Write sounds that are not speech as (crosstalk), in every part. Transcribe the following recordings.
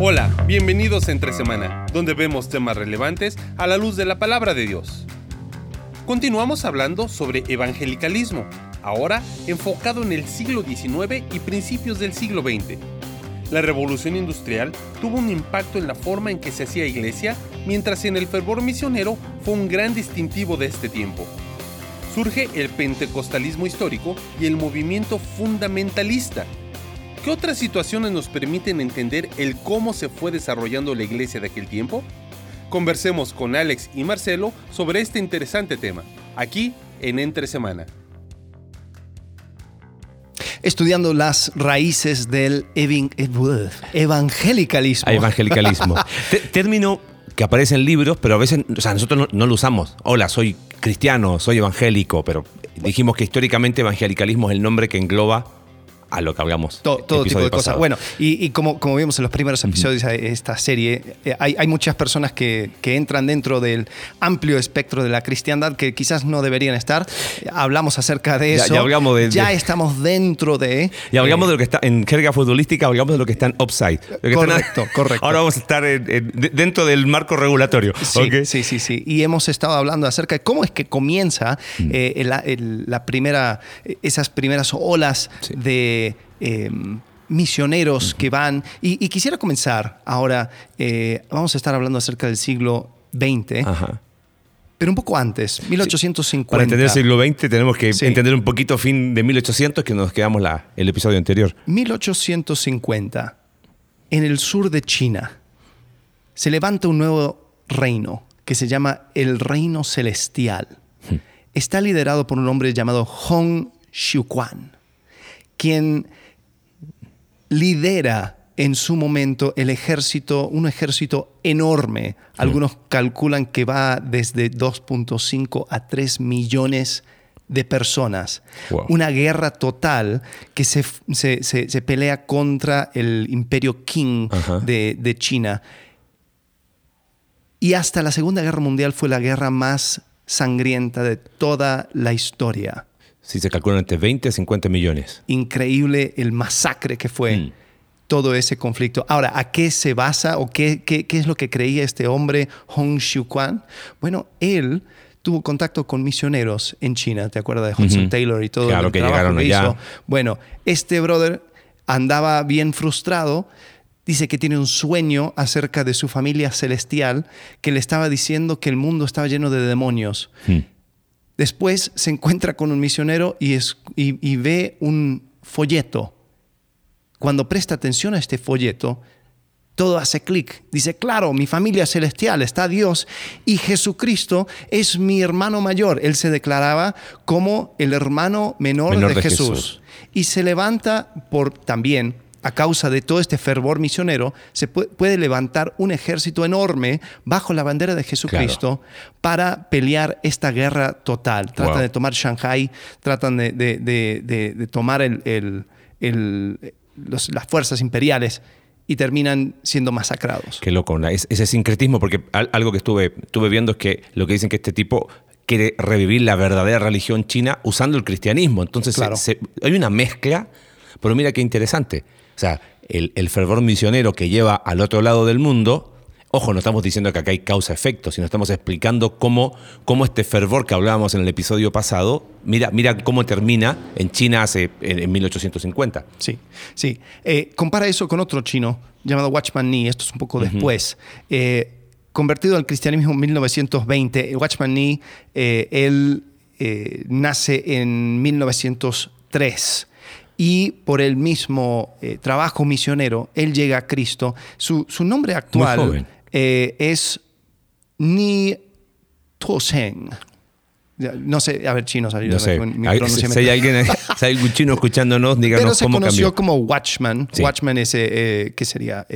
Hola, bienvenidos a Entre Semana, donde vemos temas relevantes a la luz de la palabra de Dios. Continuamos hablando sobre evangelicalismo, ahora enfocado en el siglo XIX y principios del siglo XX. La revolución industrial tuvo un impacto en la forma en que se hacía iglesia, mientras en el fervor misionero fue un gran distintivo de este tiempo. Surge el pentecostalismo histórico y el movimiento fundamentalista. ¿Qué otras situaciones nos permiten entender el cómo se fue desarrollando la iglesia de aquel tiempo? Conversemos con Alex y Marcelo sobre este interesante tema, aquí en Entre Semana estudiando las raíces del evangelicalismo. Evangelicalismo. (laughs) Término que aparece en libros, pero a veces, o sea, nosotros no, lo usamos. Hola, soy cristiano, soy evangélico, pero dijimos que históricamente evangelicalismo es el nombre que engloba a lo que hablamos. todo tipo de cosas. Bueno, y, como, como vimos en los primeros episodios de esta serie, eh, hay, muchas personas que, entran dentro del amplio espectro de la cristiandad que quizás no deberían estar. Hablamos acerca de eso. Ya, hablamos de, ya estamos dentro de. Y hablamos eh, de lo que está en jerga futbolística, hablamos de lo que está en upside. correcto, correcto. Ahora vamos a estar dentro del marco regulatorio. Sí, sí, sí, sí. Y hemos estado hablando acerca de cómo es que comienza mm. eh, la primera, esas primeras olas de Em, misioneros que van. Y, quisiera comenzar ahora, eh, vamos a estar hablando acerca del siglo XX. Pero un poco antes, 1850. para entender el siglo XX tenemos que entender un poquito fin de 1800, que nos quedamos la, el episodio anterior. 1850, en el sur de China, se levanta un nuevo reino que se llama el Reino Celestial. Hmm. Está liderado por un hombre llamado Hong Xiuquan quien lidera en su momento el ejército, un ejército enorme. Algunos calculan que va desde 2.5 a 3 millones de personas. Una guerra total que se, pelea contra el imperio Qing de, de China. Y hasta la Segunda Guerra Mundial fue la guerra más sangrienta de toda la historia. Sí, se calculan entre 20 a 50 millones. Increíble el masacre que fue mm. todo ese conflicto. Ahora, ¿a qué se basa o qué, qué, es lo que creía este hombre, Hong Xiuquan? Bueno, él tuvo contacto con misioneros en China, ¿te acuerdas de Hudson Taylor y todo claro, el que llegaron que allá. Bueno, este brother andaba bien frustrado, dice que tiene un sueño acerca de su familia celestial que le estaba diciendo que el mundo estaba lleno de demonios. Mm. Después se encuentra con un misionero y, y, ve un folleto. Cuando presta atención a este folleto, todo hace clic. Dice, claro, mi familia celestial está Dios y Jesucristo es mi hermano mayor. Él se declaraba como el hermano menor, de, Jesús. Y se levanta por también a causa de todo este fervor misionero, se puede, levantar un ejército enorme bajo la bandera de Jesucristo para pelear esta guerra total. Tratan de tomar Shanghai, tratan de, tomar las fuerzas imperiales y terminan siendo masacrados. Qué loco, ese sincretismo, porque algo que estuve, estuve viendo es que lo que dicen que este tipo quiere revivir la verdadera religión china usando el cristianismo. Entonces hay una mezcla, pero mira qué interesante sea, el, fervor misionero que lleva al otro lado del mundo, ojo, no estamos diciendo que acá hay causa-efecto, sino estamos explicando cómo, cómo este fervor que hablábamos en el episodio pasado, mira, mira cómo termina en China hace, en, 1850. Sí, sí. Eh, compara eso con otro chino llamado Watchman Nee, esto es un poco después. Eh, convertido al cristianismo en 1920, Watchman Nee, eh, él nace en 1903 y por el mismo eh, trabajo misionero, él llega a Cristo. Su, nombre actual eh, es Ni Tosen. No sé, a ver, chino salió. No sé. si, hay alguien, (laughs) si hay algún chino escuchándonos, díganos Pero se cómo conoció como Watchman. Watchman ese, eh, ¿qué sería?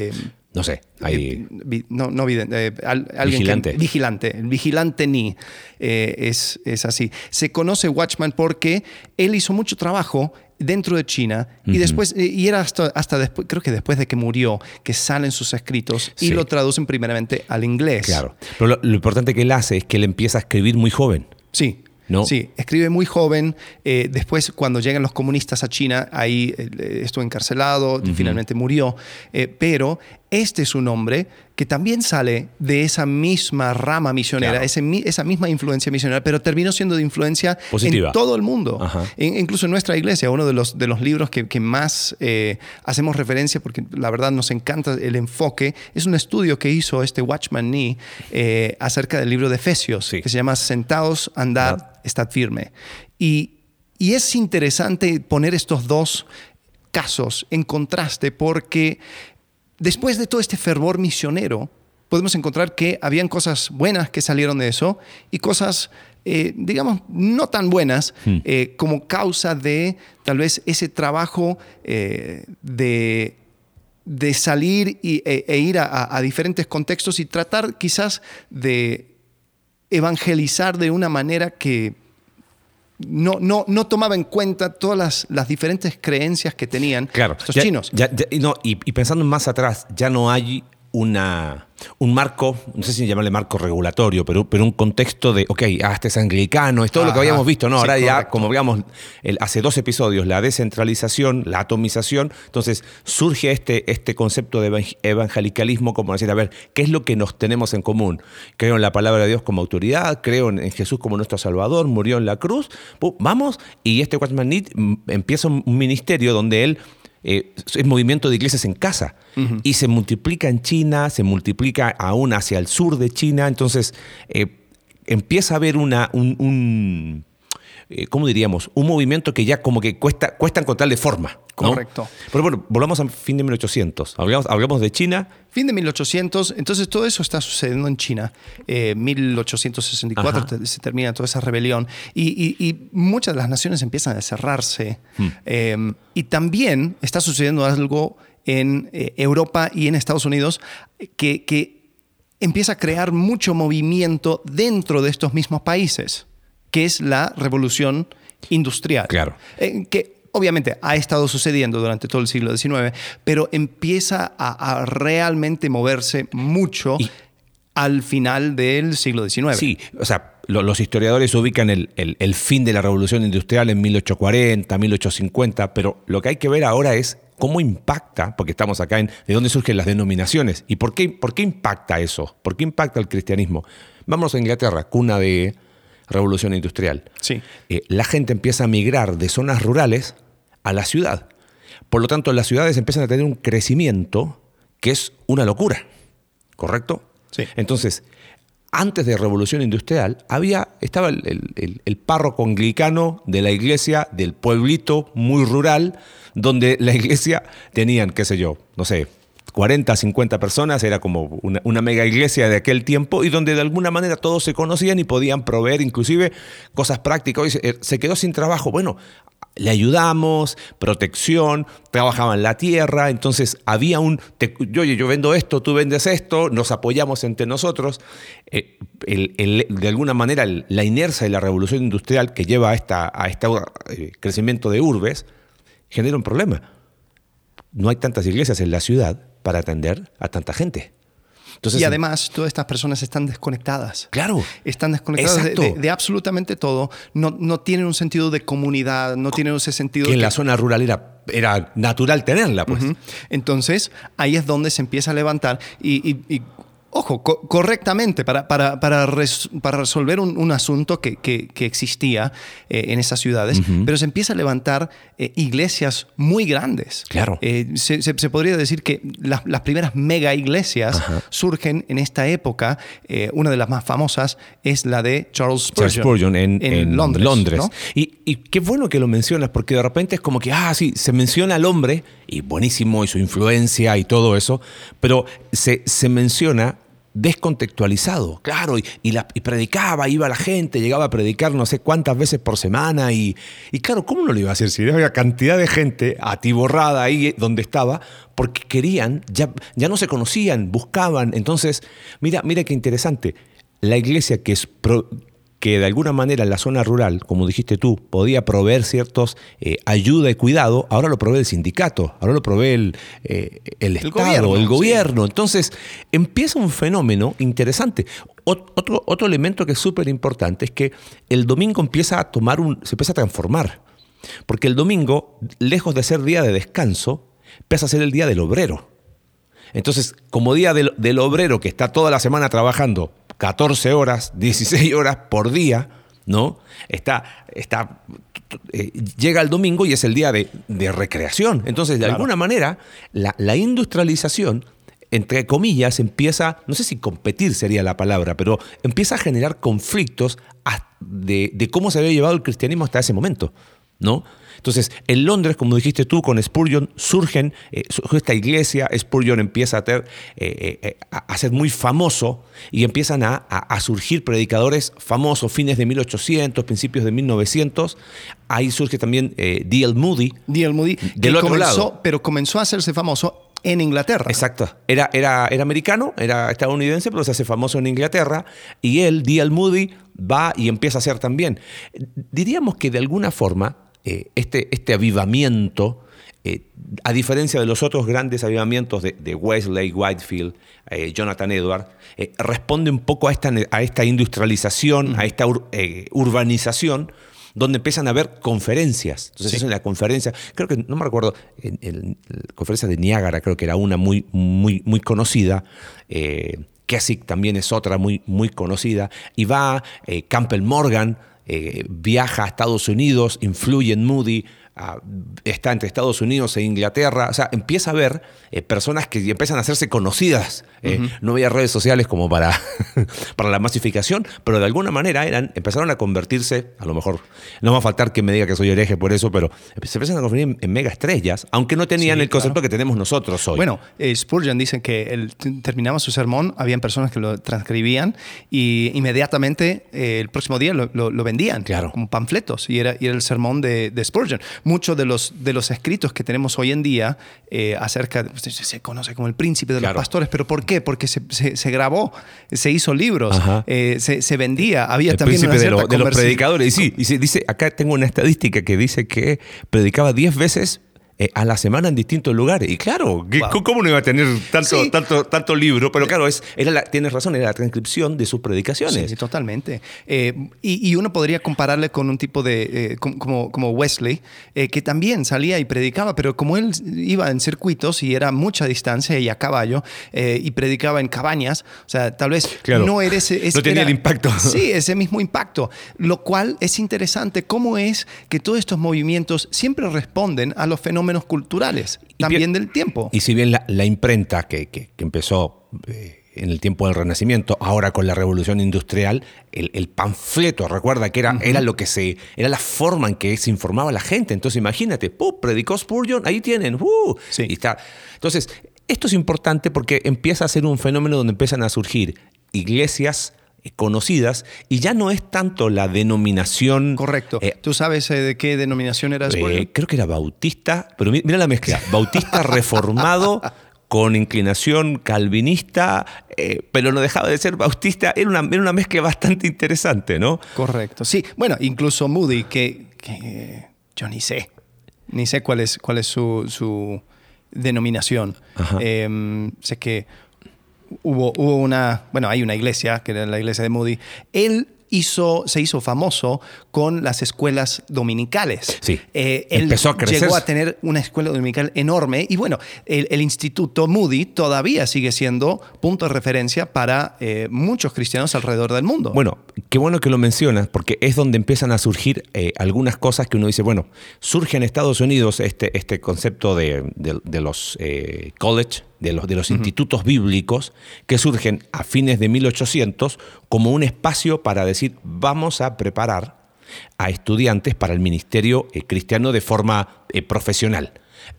no sé. Hay... no, no vigilante. vigilante. El vigilante ni es, es así. Se conoce Watchman porque él hizo mucho trabajo dentro de China y después, eh, y era hasta, hasta después, creo que después de que murió, que salen sus escritos y lo traducen primeramente al inglés. Claro, pero lo, importante que él hace es que él empieza a escribir muy joven. Sí, ¿No? Sí, escribe muy joven. Eh, después, cuando llegan los comunistas a China, ahí eh, estuvo encarcelado, finalmente murió. pero este es un hombre que también sale de esa misma rama misionera, esa misma influencia misionera, pero terminó siendo de influencia en todo el mundo. incluso en nuestra iglesia, uno de los, de los libros que, más eh, hacemos referencia, porque la verdad nos encanta el enfoque, es un estudio que hizo este Watchman Nee eh, acerca del libro de Efesios, que se llama Sentados, andad, estad firme. Y, y es interesante poner estos dos casos en contraste porque después de todo este fervor misionero, podemos encontrar que habían cosas buenas que salieron de eso y cosas, eh, digamos, no tan buenas hmm. eh, como causa de tal vez ese trabajo eh, de, de, salir e, e, ir a, diferentes contextos y tratar quizás de evangelizar de una manera que no, no, no tomaba en cuenta todas las, diferentes creencias que tenían estos chinos. y, pensando más atrás, ya no hay una, un marco, no sé si llamarle marco regulatorio, pero, pero un contexto de, ok, ah, este es anglicano, es todo lo que habíamos visto, ¿no? Ahora ya, como veamos, el, hace dos episodios, la descentralización, la atomización, entonces surge este, este concepto de evangelicalismo como decir, a ver, ¿qué es lo que nos tenemos en común? Creo en la palabra de Dios como autoridad, creo en, Jesús como nuestro Salvador, murió en la cruz, vamos, y este Watchman mm, empieza un ministerio donde él eh, es movimiento de iglesias en casa. Y se multiplica en China, se multiplica aún hacia el sur de China, entonces eh, empieza a haber una, un, eh, ¿cómo diríamos? Un movimiento que ya como que cuesta, cuesta encontrarle forma. Correcto. Pero bueno, volvamos a fin de 1800. Hablamos, hablamos de China. Fin de 1800, entonces todo eso está sucediendo en China. Eh, 1864 se termina toda esa rebelión y, muchas de las naciones empiezan a cerrarse. Hmm. Em, y también está sucediendo algo en eh, Europa y en Estados Unidos que, que empieza a crear mucho movimiento dentro de estos mismos países, que es la revolución industrial. Claro. Eh, que obviamente ha estado sucediendo durante todo el siglo XIX, pero empieza a, realmente moverse mucho al final del siglo XIX. Sí, o sea, los historiadores ubican el, el, fin de la revolución industrial en 1840, 1850, pero lo que hay que ver ahora es cómo impacta, porque estamos acá en de dónde surgen las denominaciones y por qué, por qué impacta eso, por qué impacta el cristianismo. Vamos a Inglaterra, cuna de revolución industrial. Sí. Eh, la gente empieza a migrar de zonas rurales a la ciudad. Por lo tanto, las ciudades empiezan a tener un crecimiento que es una locura. ¿Correcto? Sí. Entonces, antes de Revolución Industrial, había, estaba el, el, párroco anglicano de la iglesia del pueblito muy rural, donde la iglesia tenían, qué sé yo, no sé, 40, 50 personas, era como una, mega iglesia de aquel tiempo y donde de alguna manera todos se conocían y podían proveer inclusive cosas prácticas. Eh, se quedó sin trabajo. Bueno, le ayudamos, protección, trabajaban la tierra, entonces había un, yo, yo vendo esto, tú vendes esto, nos apoyamos entre nosotros. Eh, de alguna manera la inercia de la revolución industrial que lleva a, esta, a este crecimiento de urbes genera un problema. No hay tantas iglesias en la ciudad para atender a tanta gente y además, todas estas personas están desconectadas. Claro. Están desconectadas de, absolutamente todo. No, no tienen un sentido de comunidad, no tienen ese sentido. Que en la zona rural era, era natural tenerla, pues. Entonces, ahí es donde se empieza a levantar. y ojo, correctamente para, para, para, resolver un, asunto que, que, existía eh, en esas ciudades, pero se empieza a levantar eh, iglesias muy grandes. Claro. Eh, se, se, podría decir que las, las primeras mega iglesias surgen en esta época. una de las más famosas es la de Charles Spurgeon, en, Londres. Londres. Y, y, qué bueno que lo mencionas, porque de repente es como que, ah, sí, se menciona al hombre, y buenísimo, y su influencia y todo eso, pero se, se menciona descontextualizado, claro, y, la, predicaba, iba la gente, llegaba a predicar no sé cuántas veces por semana, y, y claro, ¿cómo no lo iba a hacer si había cantidad de gente atiborrada ahí donde estaba? Porque querían, ya, ya no se conocían, buscaban, entonces, mira, mira qué interesante, la iglesia que es, que de alguna manera la zona rural, como dijiste tú, podía proveer ciertos eh, ayuda y cuidado, ahora lo provee el sindicato, ahora lo provee el, eh, el, Estado, el gobierno. Entonces empieza un fenómeno interesante. Otro, otro elemento que es súper importante es que el domingo empieza a tomar un, se empieza a transformar. Porque el domingo, lejos de ser día de descanso, empieza a ser el día del obrero. Entonces, como día del, del obrero que está toda la semana trabajando 14 horas, 16 (laughs) horas por día, ¿no? Está, está, eh, llega el domingo y es el día de, recreación. Entonces, de alguna manera, la, industrialización, entre comillas, empieza, no sé si competir sería la palabra, pero empieza a generar conflictos de, de cómo se había llevado el cristianismo hasta ese momento, ¿no? Entonces, en Londres, como dijiste tú, con Spurgeon surgen, eh, surge esta iglesia, Spurgeon empieza a, ter, eh, eh, a, ser muy famoso y empiezan a, surgir predicadores famosos, fines de 1800, principios de 1900. Ahí surge también D.L. Moody. D.L. Moody, del otro lado. pero comenzó a hacerse famoso en Inglaterra. Exacto. Era, era, era americano, era estadounidense, pero se hace famoso en Inglaterra. Y él, D.L. Moody, va y empieza a hacer también. Diríamos que de alguna forma eh, este, este avivamiento, eh, a diferencia de los otros grandes avivamientos de, Wesley, Whitefield, eh, Jonathan Edward, responde un poco a esta, a esta industrialización, a esta urbanización, donde empiezan a haber conferencias. Entonces, en la conferencia, creo que, no me recuerdo, en, la conferencia de Niágara, creo que era una muy, muy, muy conocida. Keswick también es otra muy, muy conocida. Y va Campbell Morgan, eh, viaja a Estados Unidos, influye en Moody, está entre Estados Unidos e Inglaterra. O sea, empieza a ver eh, personas que empiezan a hacerse conocidas. Eh, no había redes sociales como para, (laughs) para la masificación, pero de alguna manera eran, empezaron a convertirse, a lo mejor, no va a faltar que me diga que soy hereje por eso, pero se empiezan a convertir en, mega estrellas, aunque no tenían el concepto que tenemos nosotros hoy. Bueno, eh, Spurgeon dice que él terminaba su sermón, habían personas que lo transcribían y inmediatamente el próximo día lo, vendían claro. como panfletos y era, y era el sermón de, de Spurgeon muchos de los, de los escritos que tenemos hoy en día eh, acerca, de, se, conoce como el príncipe de los pastores, pero ¿por qué? Porque se, se, grabó, se hizo libros, eh, se, vendía, había también príncipe una de, de, los predicadores. Y sí, y se dice, acá tengo una estadística que dice que predicaba 10 veces eh, a la semana en distintos lugares. Y claro, ¿cómo no iba a tener tanto, tanto, tanto libro? Pero claro, es, era tienes razón, era la transcripción de sus predicaciones. Sí, totalmente. Eh, y, uno podría compararle con un tipo de, eh, como, como Wesley, que también salía y predicaba, pero como él iba en circuitos y era mucha distancia y a caballo, y predicaba en cabañas, o sea, tal vez no era ese... no tenía el impacto. Sí, ese mismo impacto. Lo cual es interesante, cómo es que todos estos movimientos siempre responden a los fenómenos culturales, también del tiempo. Y si bien la, imprenta que, empezó eh, en el tiempo del Renacimiento, ahora con la Revolución Industrial, el, panfleto, recuerda que era, era lo que se, era la forma en que se informaba la gente. Entonces imagínate, predicó Spurgeon, ahí tienen, ¡uh! y está. Entonces, esto es importante porque empieza a ser un fenómeno donde empiezan a surgir iglesias conocidas y ya no es tanto la denominación. Correcto. Eh, ¿Tú sabes eh, de qué denominación era eh, creo que era bautista, pero mira la mezcla. Bautista (laughs) reformado con inclinación calvinista, pero no dejaba de ser bautista. Era una, una, mezcla bastante interesante, ¿no? Correcto. Sí, bueno, incluso Moody, que, yo ni sé, ni sé cuál es, cuál es su, su denominación. Em, sé que hubo, hubo una, bueno, hay una iglesia, que era la iglesia de Moody. Él hizo, se hizo famoso con las escuelas dominicales. Sí. Eh, él Empezó a crecer. Llegó a tener una escuela dominical enorme y bueno, el, Instituto Moody todavía sigue siendo punto de referencia para eh, muchos cristianos alrededor del mundo. Bueno, qué bueno que lo mencionas porque es donde empiezan a surgir eh, algunas cosas que uno dice, bueno, surge en Estados Unidos este, este concepto de, de los college de los, de los institutos bíblicos que surgen a fines de 1800 como un espacio para decir vamos a preparar a estudiantes para el ministerio eh, cristiano de forma eh, profesional.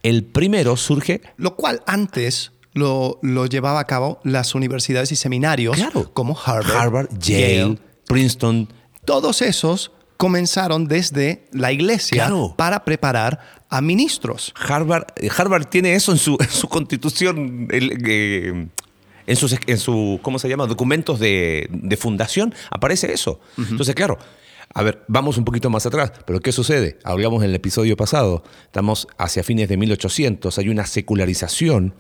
El primero surge... Lo cual antes lo, lo, llevaba a cabo las universidades y seminarios como Harvard, Harvard Yale, Princeton. Todos esos comenzaron desde la iglesia para preparar a ministros. Harvard, eh, Harvard tiene eso en su, (laughs) su constitución. Eh, en sus, en su, ¿cómo se llama? Documentos de, fundación, aparece eso. Entonces, claro, a ver, vamos un poquito más atrás, pero ¿qué sucede? Hablamos en el episodio pasado, estamos hacia fines de 1800, hay una secularización,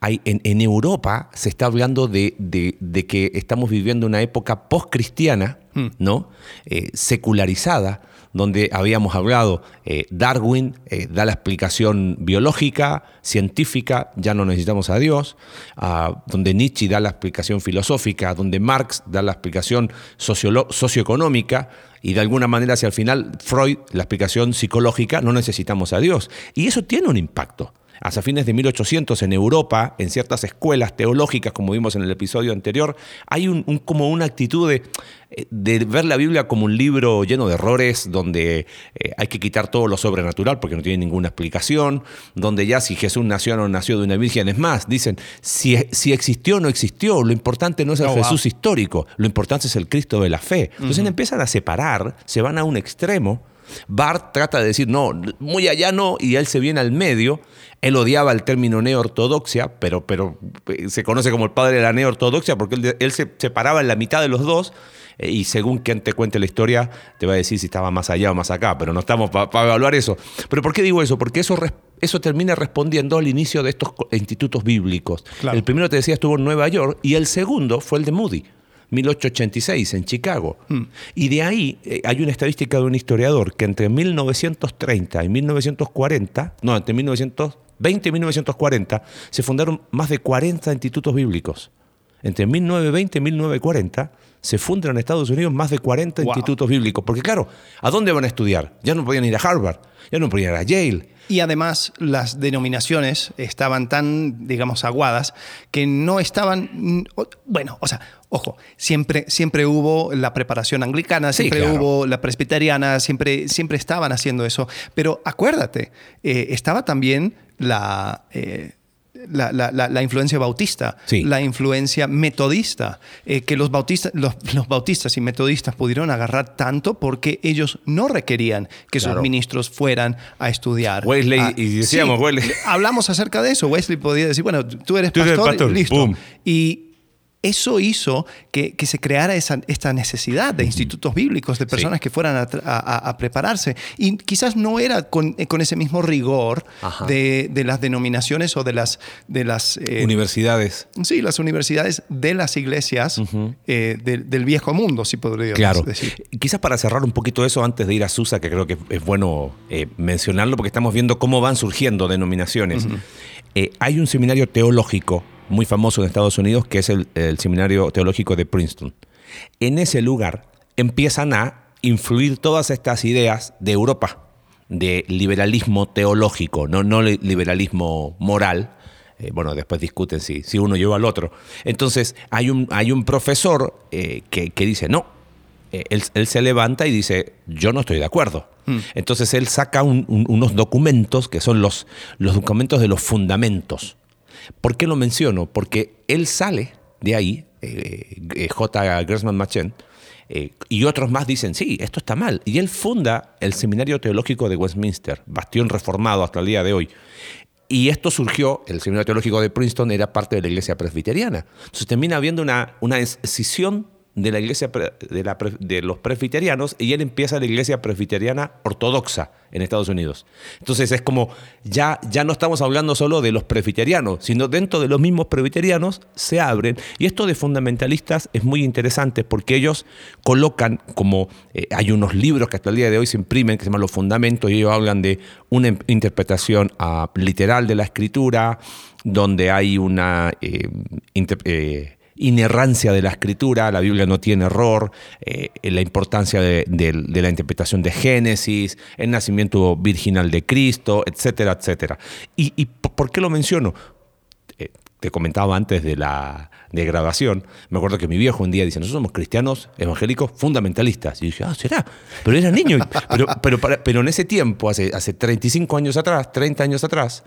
hay, en, Europa se está hablando de, de, que estamos viviendo una época post-cristiana, hmm. ¿no? Eh, secularizada, donde habíamos hablado, eh, Darwin eh, da la explicación biológica, científica, ya no necesitamos a Dios, donde Nietzsche da la explicación filosófica, donde Marx da la explicación socioeconómica, y de alguna manera hacia el final Freud, la explicación psicológica, no necesitamos a Dios. Y eso tiene un impacto hacia fines de 1800 en Europa, en ciertas escuelas teológicas, como vimos en el episodio anterior, hay un, como una actitud de, de, ver la Biblia como un libro lleno de errores, donde eh, hay que quitar todo lo sobrenatural porque no tiene ninguna explicación, donde ya si Jesús nació o no nació de una virgen, es más, dicen, si, si existió o no existió, lo importante no es el oh, Jesús histórico, lo importante es el Cristo de la fe. Entonces empiezan a separar, se van a un extremo, Bart trata de decir, no, muy allá no, y él se viene al medio. Él odiaba el término neortodoxia, pero, pero eh, se conoce como el padre de la neortodoxia porque él, se separaba en la mitad de los dos. Eh, y según quien te cuente la historia, te va a decir si estaba más allá o más acá, pero no estamos para evaluar eso. ¿Pero por qué digo eso? Porque eso, eso termina respondiendo al inicio de estos institutos bíblicos. El primero, te decía, estuvo en Nueva York y el segundo fue el de Moody. 1886 en Chicago. Hmm. Y de ahí eh, hay una estadística de un historiador que entre 1930 y 1940, no, entre 1920 y 1940, se fundaron más de 40 institutos bíblicos. Entre 1920 y 1940 se fundan en Estados Unidos más de 40 institutos bíblicos. Porque claro, ¿a dónde van a estudiar? Ya no podían ir a Harvard, ya no podían ir a Yale, y además las denominaciones estaban tan, digamos, aguadas que no estaban, bueno, o sea, ojo, siempre, siempre hubo la preparación anglicana, siempre hubo la presbiteriana, siempre, siempre estaban haciendo eso, pero acuérdate, eh, estaba también la... Eh, la, influencia bautista, la influencia metodista, eh, que los bautistas, los, bautistas y metodistas pudieron agarrar tanto porque ellos no requerían que sus ministros fueran a estudiar. Wesley, ah, y decíamos, Wesley. Hablamos acerca de eso. Wesley podía decir, bueno, tú eres pastor, listo. Y eso hizo que, se creara esta necesidad de institutos bíblicos, de personas que fueran a, prepararse. Y quizás no era con, ese mismo rigor de, las denominaciones o de las... De las eh, universidades. Sí, las universidades de las iglesias eh, del viejo mundo, si podría claro. decir. Quizás para cerrar un poquito eso, antes de ir a Susa, que creo que es bueno eh, mencionarlo, porque estamos viendo cómo van surgiendo denominaciones. hay un seminario teológico muy famoso en Estados Unidos, que es el, Seminario Teológico de Princeton. En ese lugar empiezan a influir todas estas ideas de Europa, de liberalismo teológico, no, no liberalismo moral. Eh, bueno, después discuten si, si uno lleva al otro. Entonces, hay un, hay un profesor eh, que, dice, no, eh, él, se levanta y dice, yo no estoy de acuerdo. Hmm. Entonces él saca unos documentos que son los, los documentos de los fundamentos ¿Por qué lo menciono? Porque él sale de ahí, eh, eh, J. Gersman Machen, eh, y otros más dicen, sí, esto está mal. Y él funda el Seminario Teológico de Westminster, bastión reformado hasta el día de hoy. Y esto surgió, el Seminario Teológico de Princeton era parte de la iglesia presbiteriana. Entonces termina habiendo una, una escisión de la iglesia de, los presbiterianos y él empieza la iglesia presbiteriana ortodoxa en Estados Unidos. Entonces es como, ya, ya no estamos hablando solo de los presbiterianos, sino dentro de los mismos presbiterianos se abren. Y esto de fundamentalistas es muy interesante porque ellos colocan como, eh, hay unos libros que hasta el día de hoy se imprimen que se llaman Los Fundamentos y ellos hablan de una interpretación ah, literal de la escritura, donde hay una... Eh, eh, inerrancia de la escritura, la Biblia no tiene error, eh, la importancia de, la interpretación de Génesis, el nacimiento virginal de Cristo, etcétera, etcétera. ¿Y, por qué lo menciono? Eh, te comentaba antes de la degradación, me acuerdo que mi viejo un día dice, nosotros somos cristianos evangélicos fundamentalistas. Y dije, ah, será, pero era niño. pero, pero, pero en ese tiempo, hace, hace 35 años atrás, 30 años atrás,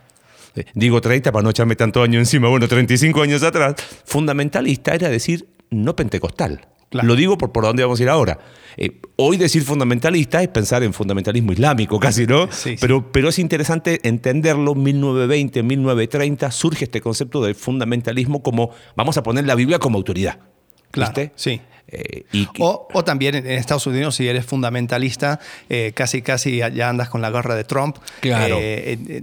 eh, digo 30 para no echarme tanto año encima, bueno, 35 años atrás, fundamentalista era decir no pentecostal. Lo digo por, por dónde vamos a ir ahora. Eh, hoy decir fundamentalista es pensar en fundamentalismo islámico casi, ¿no? Pero, pero es interesante entenderlo. 1920, 1930 surge este concepto de fundamentalismo como vamos a poner la Biblia como autoridad. Claro, ¿viste? sí. Eh, y, o, o, también en Estados Unidos, si eres fundamentalista, eh, casi casi ya andas con la gorra de Trump. Claro. Eh,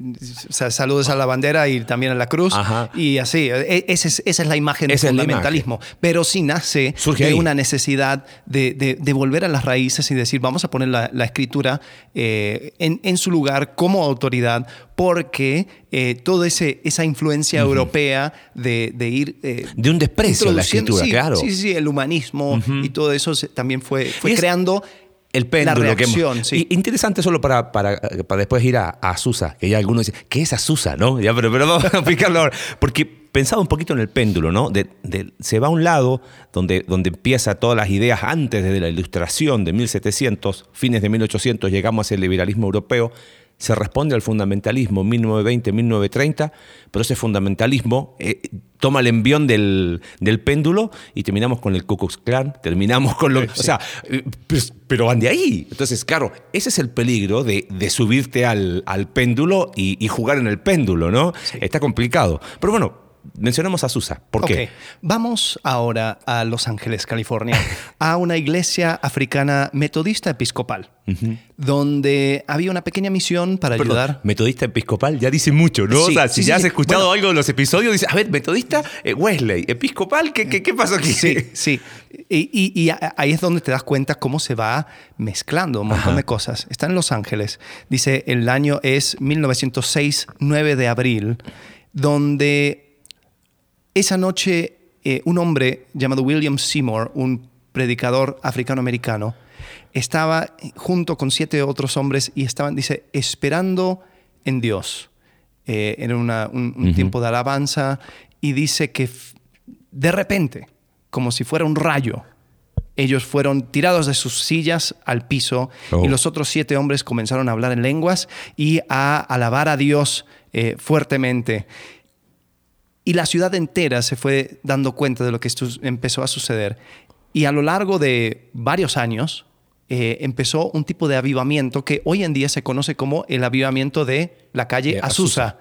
sea, saludes a la bandera y también a la cruz. Ajá. Y así, e, esa es, esa es la imagen del fundamentalismo. Pero sí nace Surge de ahí. una necesidad de, de, de, volver a las raíces y decir, vamos a poner la, la escritura en, en, su lugar como autoridad, porque eh, toda ese, esa influencia uh -huh. europea de, de ir... Eh, de un desprecio a la escritura, sí, claro. Sí, sí, el humanismo uh -huh. y todo eso también fue, fue creando... El péndulo. La reacción, que hemos, sí. Interesante solo para, para, para después ir a, a Susa, que ya algunos dicen, ¿qué es Azusa? ¿no? Ya, pero, pero vamos a (laughs) explicarlo ahora. Porque pensaba un poquito en el péndulo, ¿no? De, de, se va a un lado donde, donde empieza todas las ideas antes de la ilustración de 1700, fines de 1800, llegamos el liberalismo europeo, se responde al fundamentalismo 1920-1930, pero ese fundamentalismo eh, toma el envión del, del, péndulo y terminamos con el Ku Klux Klan, terminamos con lo... Sí. O sea, pues, pero van de ahí. Entonces, claro, ese es el peligro de, de subirte al, al péndulo y, y, jugar en el péndulo, ¿no? Sí. Está complicado. Pero bueno, mencionamos a Susa. ¿Por qué? Okay. Vamos ahora a Los Ángeles, California, (laughs) a una iglesia africana metodista episcopal, uh -huh. donde había una pequeña misión para Perdón, ayudar. Metodista episcopal ya dice mucho, ¿no? Sí, o sea, si sí, ya sí, has escuchado bueno, algo de los episodios, dices, a ver, metodista, eh, Wesley, episcopal, ¿qué, qué, qué pasó aquí? Sí, (laughs) sí. Y, y, y, ahí es donde te das cuenta cómo se va mezclando un montón Ajá. de cosas. Está en Los Ángeles. Dice, el año es 1906, 9 de abril, donde esa noche, eh, un hombre llamado William Seymour, un predicador africano-americano, estaba junto con siete otros hombres y estaban, dice, esperando en Dios. Eh, una, un, un uh -huh. tiempo de alabanza y dice que de repente, como si fuera un rayo, ellos fueron tirados de sus sillas al piso oh. y los otros siete hombres comenzaron a hablar en lenguas y a alabar a Dios eh, fuertemente. Y la ciudad entera se fue dando cuenta de lo que esto empezó a suceder. Y a lo largo de varios años eh, empezó un tipo de avivamiento que hoy en día se conoce como el avivamiento de la calle de Azusa. Azusa.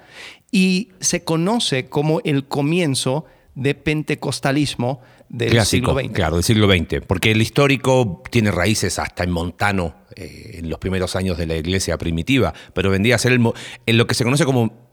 Y se conoce como el comienzo de pentecostalismo del Clásico, siglo XX. Claro, del siglo XX. Porque el histórico tiene raíces hasta en Montano, eh, en los primeros años de la iglesia primitiva, pero vendría a ser el, en lo que se conoce como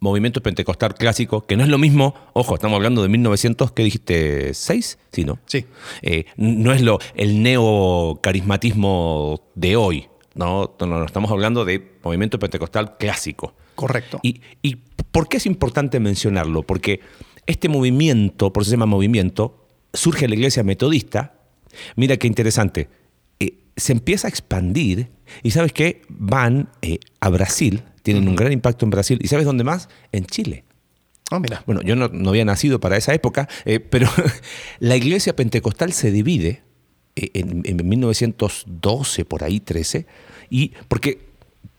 movimiento pentecostal clásico, que no es lo mismo, ojo, estamos hablando de 1900, ¿qué dijiste? ¿6? Sí, ¿no? Sí. Eh, no es lo, el neocarismatismo de hoy, ¿no? No, no, estamos hablando de movimiento pentecostal clásico. Correcto. Y, ¿Y por qué es importante mencionarlo? Porque este movimiento, por eso se llama movimiento, surge en la iglesia metodista. Mira qué interesante. Eh, se empieza a expandir y ¿sabes qué? Van eh, a Brasil, tienen un gran impacto en Brasil. ¿Y sabes dónde más? En Chile. Oh, mira. Bueno, yo no, no había nacido para esa época, eh, pero (laughs) la iglesia pentecostal se divide eh, en, en, 1912, por ahí, 13. ¿Y por qué,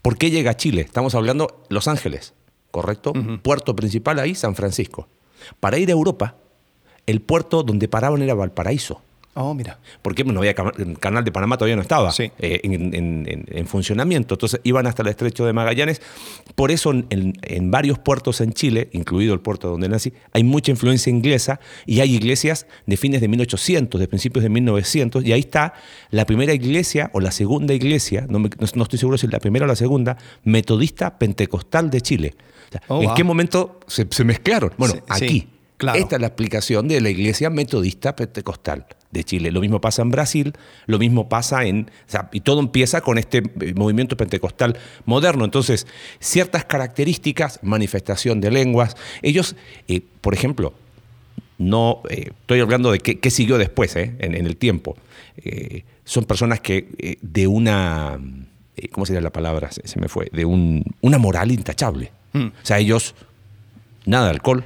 por qué llega a Chile? Estamos hablando Los Ángeles, ¿correcto? Uh -huh. Puerto principal ahí, San Francisco. Para ir a Europa, el puerto donde paraban era Valparaíso. Oh, mira. Porque no había canal de Panamá, todavía no estaba sí. eh, en, en, en, funcionamiento. Entonces iban hasta el estrecho de Magallanes. Por eso en, en, varios puertos en Chile, incluido el puerto donde nací, hay mucha influencia inglesa y hay iglesias de fines de 1800, de principios de 1900. Y ahí está la primera iglesia o la segunda iglesia, no, me, no, no estoy seguro si es la primera o la segunda, metodista pentecostal de Chile. O sea, oh, ¿En wow. qué momento se, se mezclaron? Bueno, sí, aquí. Sí. Claro. Esta es la explicación de la iglesia metodista pentecostal de Chile. Lo mismo pasa en Brasil, lo mismo pasa en... O sea, y todo empieza con este eh, movimiento pentecostal moderno. Entonces, ciertas características, manifestación de lenguas. Ellos, eh, por ejemplo, no... Eh, estoy hablando de qué, qué siguió después, en, en, el tiempo. Son personas que de una... ¿Cómo sería la palabra? Se, se me fue. De un, una moral intachable. Mm. O sea, ellos... Nada de alcohol,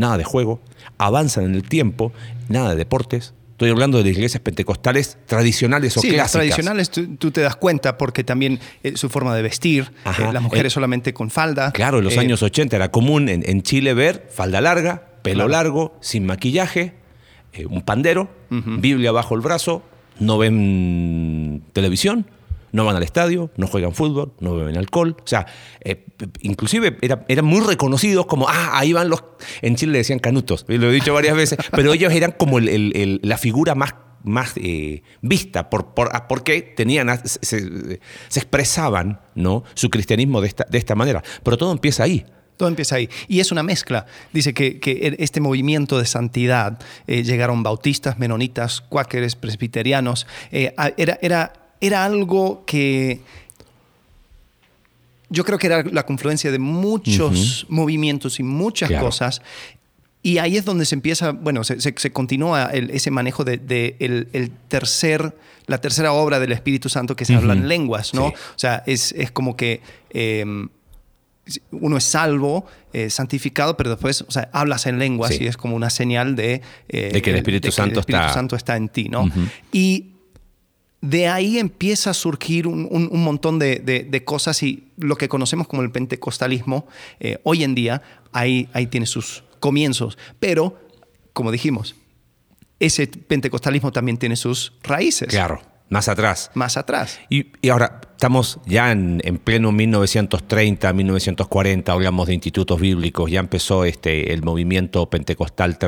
nada de juego, avanzan en el tiempo, nada de deportes. Estoy hablando de las iglesias pentecostales tradicionales o sí, clásicas. tradicionales tú, tú, te das cuenta porque también eh, su forma de vestir, eh, las mujeres eh, solamente con falda. Claro, en los años 80 era común en, en, Chile ver falda larga, pelo claro. largo, sin maquillaje, un pandero, uh -huh. Biblia bajo el brazo, no ven televisión, No van al estadio, no juegan fútbol, no beben alcohol. O sea, eh, inclusive eran muy reconocidos como, ah, ahí van los... En Chile le decían canutos, lo he dicho varias veces, (laughs) pero ellos eran como la figura más más eh, vista, por, por, ah, porque tenían, se, expresaban ¿no? su cristianismo de esta, de esta manera. Pero todo empieza ahí. Todo empieza ahí. Y es una mezcla. Dice que, que este movimiento de santidad, eh, llegaron bautistas, menonitas, cuáqueres, presbiterianos, era, era, era algo que yo creo que era la confluencia de muchos movimientos y muchas cosas. Y ahí es donde se empieza, bueno, se, se, continúa ese manejo de, el, tercer, la tercera obra del Espíritu Santo que se habla en lenguas, ¿no? O sea, es, es como que em, uno es salvo, eh, santificado, pero después, o sea, hablas en lenguas y es como una señal de, eh, que el Espíritu, Santo, está... Santo está en ti, ¿no? Y de ahí empieza a surgir un, montón de, cosas y lo que conocemos como el pentecostalismo eh, hoy en día, ahí, ahí tiene sus comienzos, pero, como dijimos, ese pentecostalismo también tiene sus raíces. Claro. Más atrás. Más atrás. Y, ahora estamos ya en, pleno 1930, 1940, hablamos de institutos bíblicos, ya empezó este, el movimiento pentecostal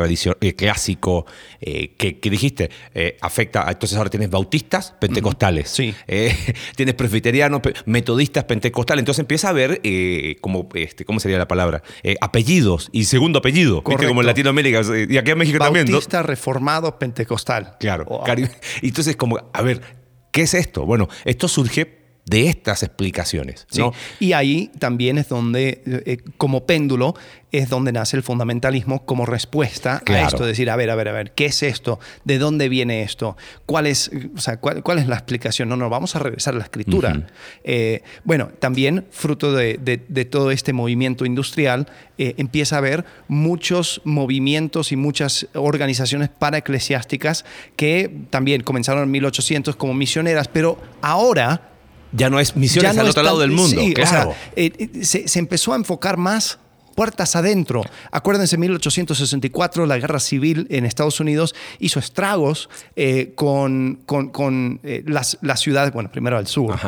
eh, clásico, eh, que, dijiste, eh, afecta, entonces ahora tienes bautistas pentecostales, sí. (laughs) tienes presbiterianos, metodistas pentecostales, entonces empieza a haber, como, este, ¿cómo sería la palabra? apellidos y segundo apellido, como en Latinoamérica, y aquí en México también. Bautista reformado pentecostal. Claro. Entonces como, a ver, ¿Qué es esto? Bueno, esto surge de estas explicaciones. ¿no? Y ahí también es donde, eh, como péndulo, es donde nace el fundamentalismo como respuesta a esto, decir, a ver, a ver, a ver, ¿qué es esto? ¿De dónde viene esto? ¿Cuál es, o sea, cuál, es la explicación? No, no, vamos a regresar a la escritura. Eh, bueno, también fruto de, todo este movimiento industrial, eh, empieza a haber muchos movimientos y muchas organizaciones paraeclesiásticas que también comenzaron en 1800 como misioneras, pero ahora ya no es misiones al otro lado del mundo. claro. Eh, eh, se, empezó a enfocar más puertas adentro. Acuérdense, en 1864 la guerra civil en Estados Unidos hizo estragos eh, con, con, las, ciudades, bueno, primero al sur,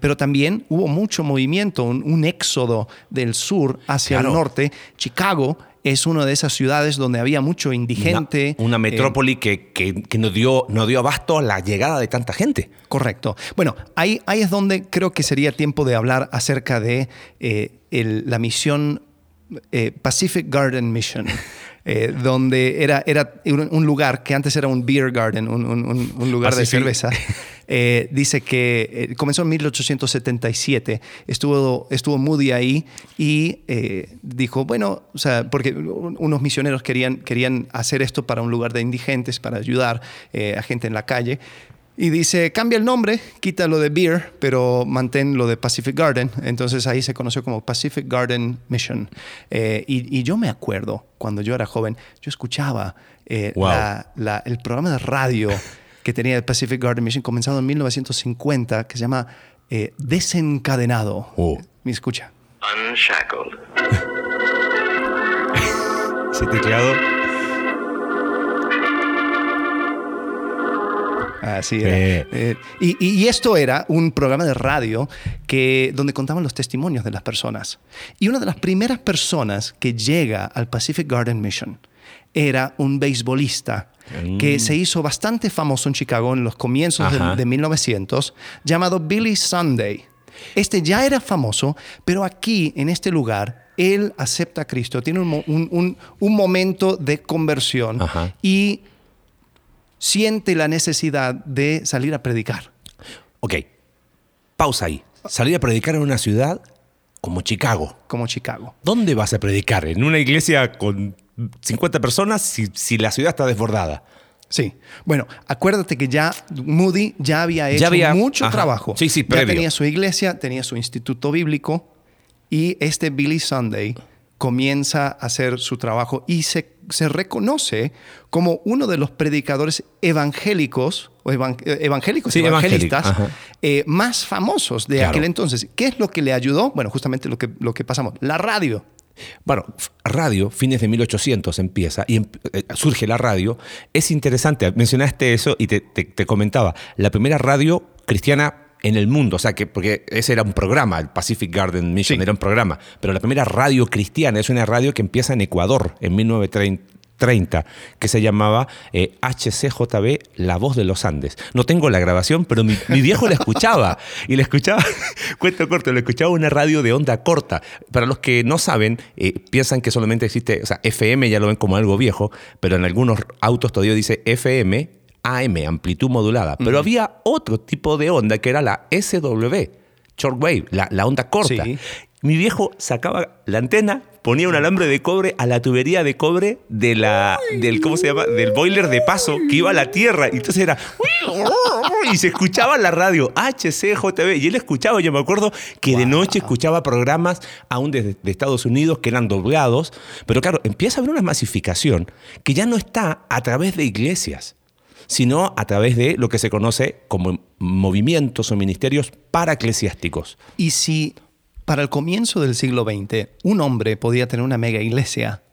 pero también hubo mucho movimiento, un, éxodo del sur hacia el norte. Chicago es una de esas ciudades donde había mucho indigente. Una, metrópoli que, que, no, dio, no dio abasto a la llegada de tanta gente. Correcto. Bueno, ahí, ahí es donde creo que sería tiempo de hablar acerca de eh, la misión eh, Pacific Garden Mission. (laughs) Eh, donde era, era un lugar que antes era un beer garden, un, lugar de cerveza. (laughs) Eh, dice que eh, comenzó en 1877, estuvo, estuvo Moody ahí y dijo, bueno, o sea, porque unos misioneros querían, querían hacer esto para un lugar de indigentes, para ayudar a gente en la calle. Y dice, cambia el nombre, quita lo de Beer, pero mantén lo de Pacific Garden. Entonces ahí se conoció como Pacific Garden Mission. Eh, y, yo me acuerdo, cuando yo era joven, yo escuchaba eh, el programa de radio (laughs) que tenía el Pacific Garden Mission, comenzado en 1950, que se llama eh, Desencadenado. Oh. Me escucha. Unshackled. (laughs) Ese teclado Así era. Eh, y, esto era un programa de radio que, donde contaban los testimonios de las personas. Y una de las primeras personas que llega al Pacific Garden Mission era un beisbolista que mm. se hizo bastante famoso en Chicago en los comienzos de, 1900, llamado Billy Sunday. Este ya era famoso, pero aquí, en este lugar, él acepta a Cristo, tiene un, momento de conversión y siente la necesidad de salir a predicar. Ok, pausa ahí. Salir a predicar en una ciudad como Chicago. Como Chicago. ¿Dónde vas a predicar? ¿En una iglesia con 50 personas si, la ciudad está desbordada? Sí. Bueno, acuérdate que ya Moody ya había hecho mucho trabajo. Sí, sí, Ya tenía su iglesia, tenía su instituto bíblico y este Billy Sunday comienza a hacer su trabajo y se, se reconoce como uno de los predicadores evangélicos o eh, evangélicos y evangelistas eh, más famosos de aquel entonces. ¿Qué es lo que le ayudó? Bueno, justamente lo que, lo que pasamos, la radio. Bueno, radio, fines de 1800 empieza y eh, surge la radio. Es interesante, mencionaste eso y te, te comentaba, la primera radio cristiana en el mundo, o sea, que porque ese era un programa, el Pacific Garden Mission era un programa, pero la primera radio cristiana es una radio que empieza en Ecuador en 1930, que se llamaba HCJB, eh, La Voz de los Andes. No tengo la grabación, pero mi, viejo la escuchaba. Y la escuchaba, (laughs) cuento corto, lo escuchaba una radio de onda corta. Para los que no saben, eh, piensan que solamente existe, o sea, FM ya lo ven como algo viejo, pero en algunos autos todavía dice FM AM, amplitud modulada. Pero había otro tipo de onda que era la SW, shortwave, la, la onda corta. Mi viejo sacaba la antena, ponía un alambre de cobre a la tubería de cobre de la, del, ¿cómo se llama? Del boiler de paso que iba a la tierra. Y entonces era... Y se escuchaba la radio HCJB. Y él escuchaba, yo me acuerdo que de noche escuchaba programas aún desde de Estados Unidos que eran doblados. Pero claro, empieza a haber una masificación que ya no está a través de iglesias sino a través de lo que se conoce como movimientos o ministerios paraeclesiásticos. Y si para el comienzo del siglo XX un hombre podía tener una mega iglesia,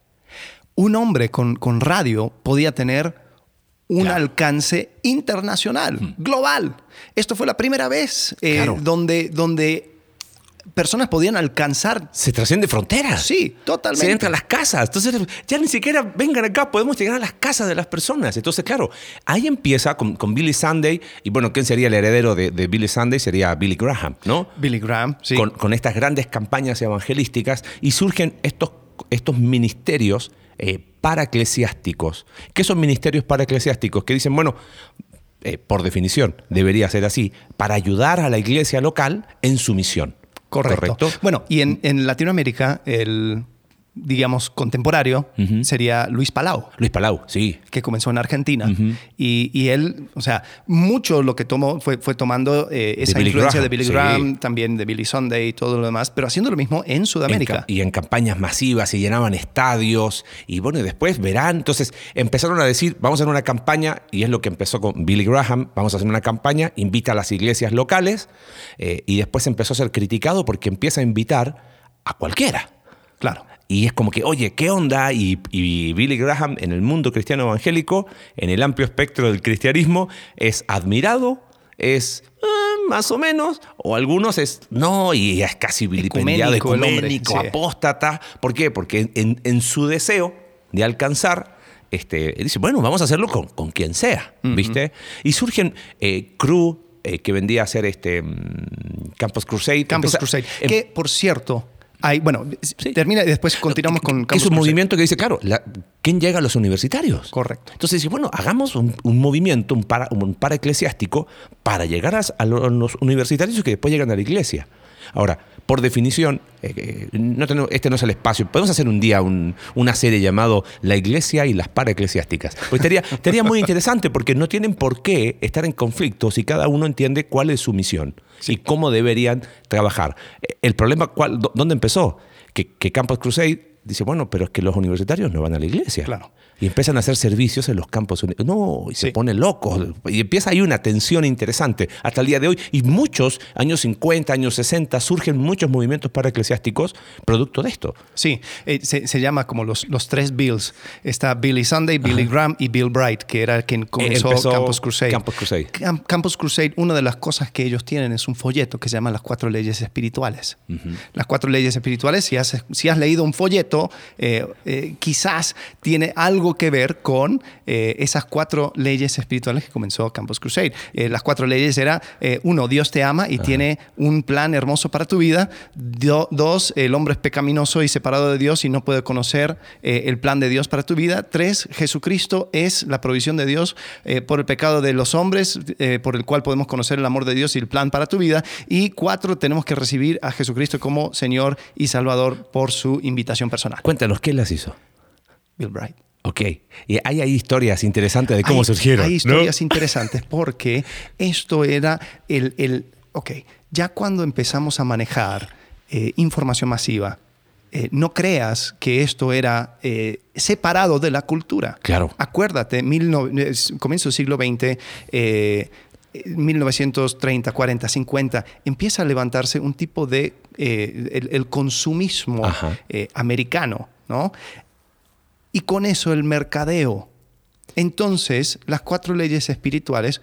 un hombre con, con radio podía tener un alcance internacional, global. Esto fue la primera vez eh, donde, donde personas podían alcanzar. Se trasciende fronteras. Sí, totalmente. Se entra a las casas. Entonces, ya ni siquiera vengan acá, podemos llegar a las casas de las personas. Entonces, claro, ahí empieza con, Billy Sunday. Y bueno, ¿quién sería el heredero de, Billy Sunday? Sería Billy Graham, ¿no? Billy Graham, sí. Con, estas grandes campañas evangelísticas y surgen estos, estos ministerios eh, paraeclesiásticos. ¿Qué son ministerios paraeclesiásticos? Que dicen, bueno, eh, por definición, debería ser así, para ayudar a la iglesia local en su misión. Correcto. Bueno, y en, en Latinoamérica, el digamos, contemporáneo sería Luis Palau. Luis Palau, sí. Que comenzó en Argentina. y, él, o sea, mucho lo que tomó fue, fue tomando eh, esa influencia de Billy Graham, también de Billy Sunday y todo lo demás, pero haciendo lo mismo en Sudamérica. y en campañas masivas, y llenaban estadios, y bueno, y después verán. Entonces empezaron a decir, vamos a hacer una campaña, y es lo que empezó con Billy Graham, vamos a hacer una campaña, invita a las iglesias locales, eh, y después empezó a ser criticado porque empieza a invitar a cualquiera. Claro. Y es como que, oye, ¿qué onda? Y, Billy Graham en el mundo cristiano evangélico, en el amplio espectro del cristianismo, es admirado, es eh, más o menos, o algunos es no, y es casi vilipendiado, ecuménico, apóstata. ¿Por qué? Porque en, su deseo de alcanzar, este, dice, bueno, vamos a hacerlo con, con quien sea, ¿viste? Y surgen eh, crew eh, que vendía a ser este, mm, Campus Crusade. Campus Crusade. Em que, por cierto, bueno, termina y después continuamos con Es un movimiento que dice, claro, ¿quién llega a los universitarios? Correcto. Entonces dice, bueno, hagamos un, movimiento, un para, un para eclesiástico para llegar a, los universitarios que después llegan a la iglesia. Ahora, por definición, eh, no este no es el espacio. Podemos hacer un día una serie llamado La Iglesia y las paraeclesiásticas. Pues estaría, muy interesante porque no tienen por qué estar en conflicto si cada uno entiende cuál es su misión y cómo deberían trabajar. El problema, ¿cuál, ¿dónde empezó? Que, que Campus Crusade dice, bueno, pero es que los universitarios no van a la iglesia. Claro y empiezan a hacer servicios en los campos No, y se pone loco. Y empieza ahí una tensión interesante hasta el día de hoy. Y muchos, años 50, años 60, surgen muchos movimientos para eclesiásticos producto de esto. Sí, eh, se, llama como los, los tres Bills. Está Billy Sunday, Billy Graham y Bill Bright, que era quien comenzó Campus Crusade. Campus Crusade. Campus Crusade, una de las cosas que ellos tienen es un folleto que se llama Las Cuatro Leyes Espirituales. Las Cuatro Leyes Espirituales, si has, si has leído un folleto, eh, eh, quizás tiene algo que ver con eh, esas cuatro leyes espirituales que comenzó Campus Crusade. Eh, las cuatro leyes era, eh, uno, Dios te ama y tiene un plan hermoso para tu vida. dos, el hombre es pecaminoso y separado de Dios y no puede conocer el plan de Dios para tu vida. Tres, Jesucristo es la provisión de Dios por el pecado de los hombres, por el cual podemos conocer el amor de Dios y el plan para tu vida. Y cuatro, tenemos que recibir a Jesucristo como Señor y Salvador por su invitación personal. Cuéntanos, ¿qué las hizo? Bill Bright. Ok, y hay, historias interesantes de cómo surgieron. Hay historias interesantes porque esto era el, el, ok, ya cuando empezamos a manejar eh, información masiva, eh, no creas que esto era eh, separado de la cultura. Claro. Acuérdate, comienzo del siglo XX, 1930, 40, 50, empieza a levantarse un tipo de el, consumismo americano, ¿no? Y con eso el mercadeo. Entonces, las cuatro leyes espirituales,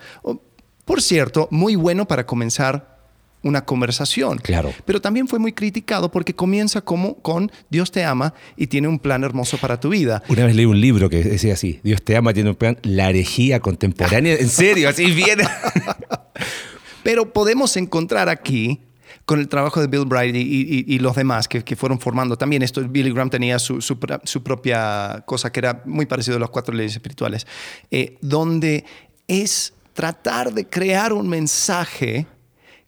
por cierto, muy bueno para comenzar una conversación. Claro. Pero también fue muy criticado porque comienza como con Dios te ama y tiene un plan hermoso para tu vida. Una vez leí un libro que decía así, Dios te ama, tiene un plan, la herejía contemporánea. en serio, así viene. (laughs) Pero podemos encontrar aquí con el trabajo de Bill Bright y, los demás que, fueron formando también esto. Billy Graham tenía su, propia cosa que era muy parecido a las cuatro leyes espirituales, eh, donde es tratar de crear un mensaje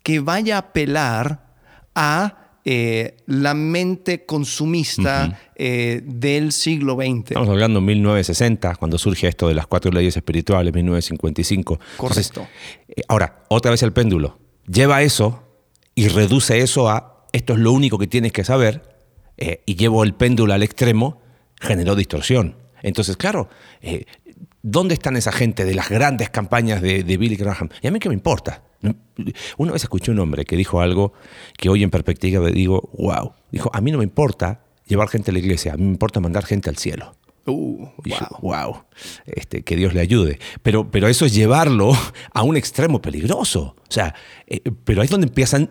que vaya a apelar a eh, la mente consumista eh, del siglo XX. Estamos hablando de 1960, cuando surge esto de las cuatro leyes espirituales, 1955. Correcto. ahora, otra vez el péndulo. Lleva eso y reduce eso a esto es lo único que tienes que saber eh, y llevo el péndulo al extremo, generó distorsión. Entonces, claro, eh, ¿dónde están esa gente de las grandes campañas de, Billy Graham? Y a mí qué me importa. Una vez escuché un hombre que dijo algo que hoy en perspectiva digo, wow. Dijo, a mí no me importa llevar gente a la iglesia, a mí me importa mandar gente al cielo. Uh, wow. Este, que Dios le ayude. Pero, pero eso es llevarlo a un extremo peligroso. O sea, eh, pero ahí es donde empiezan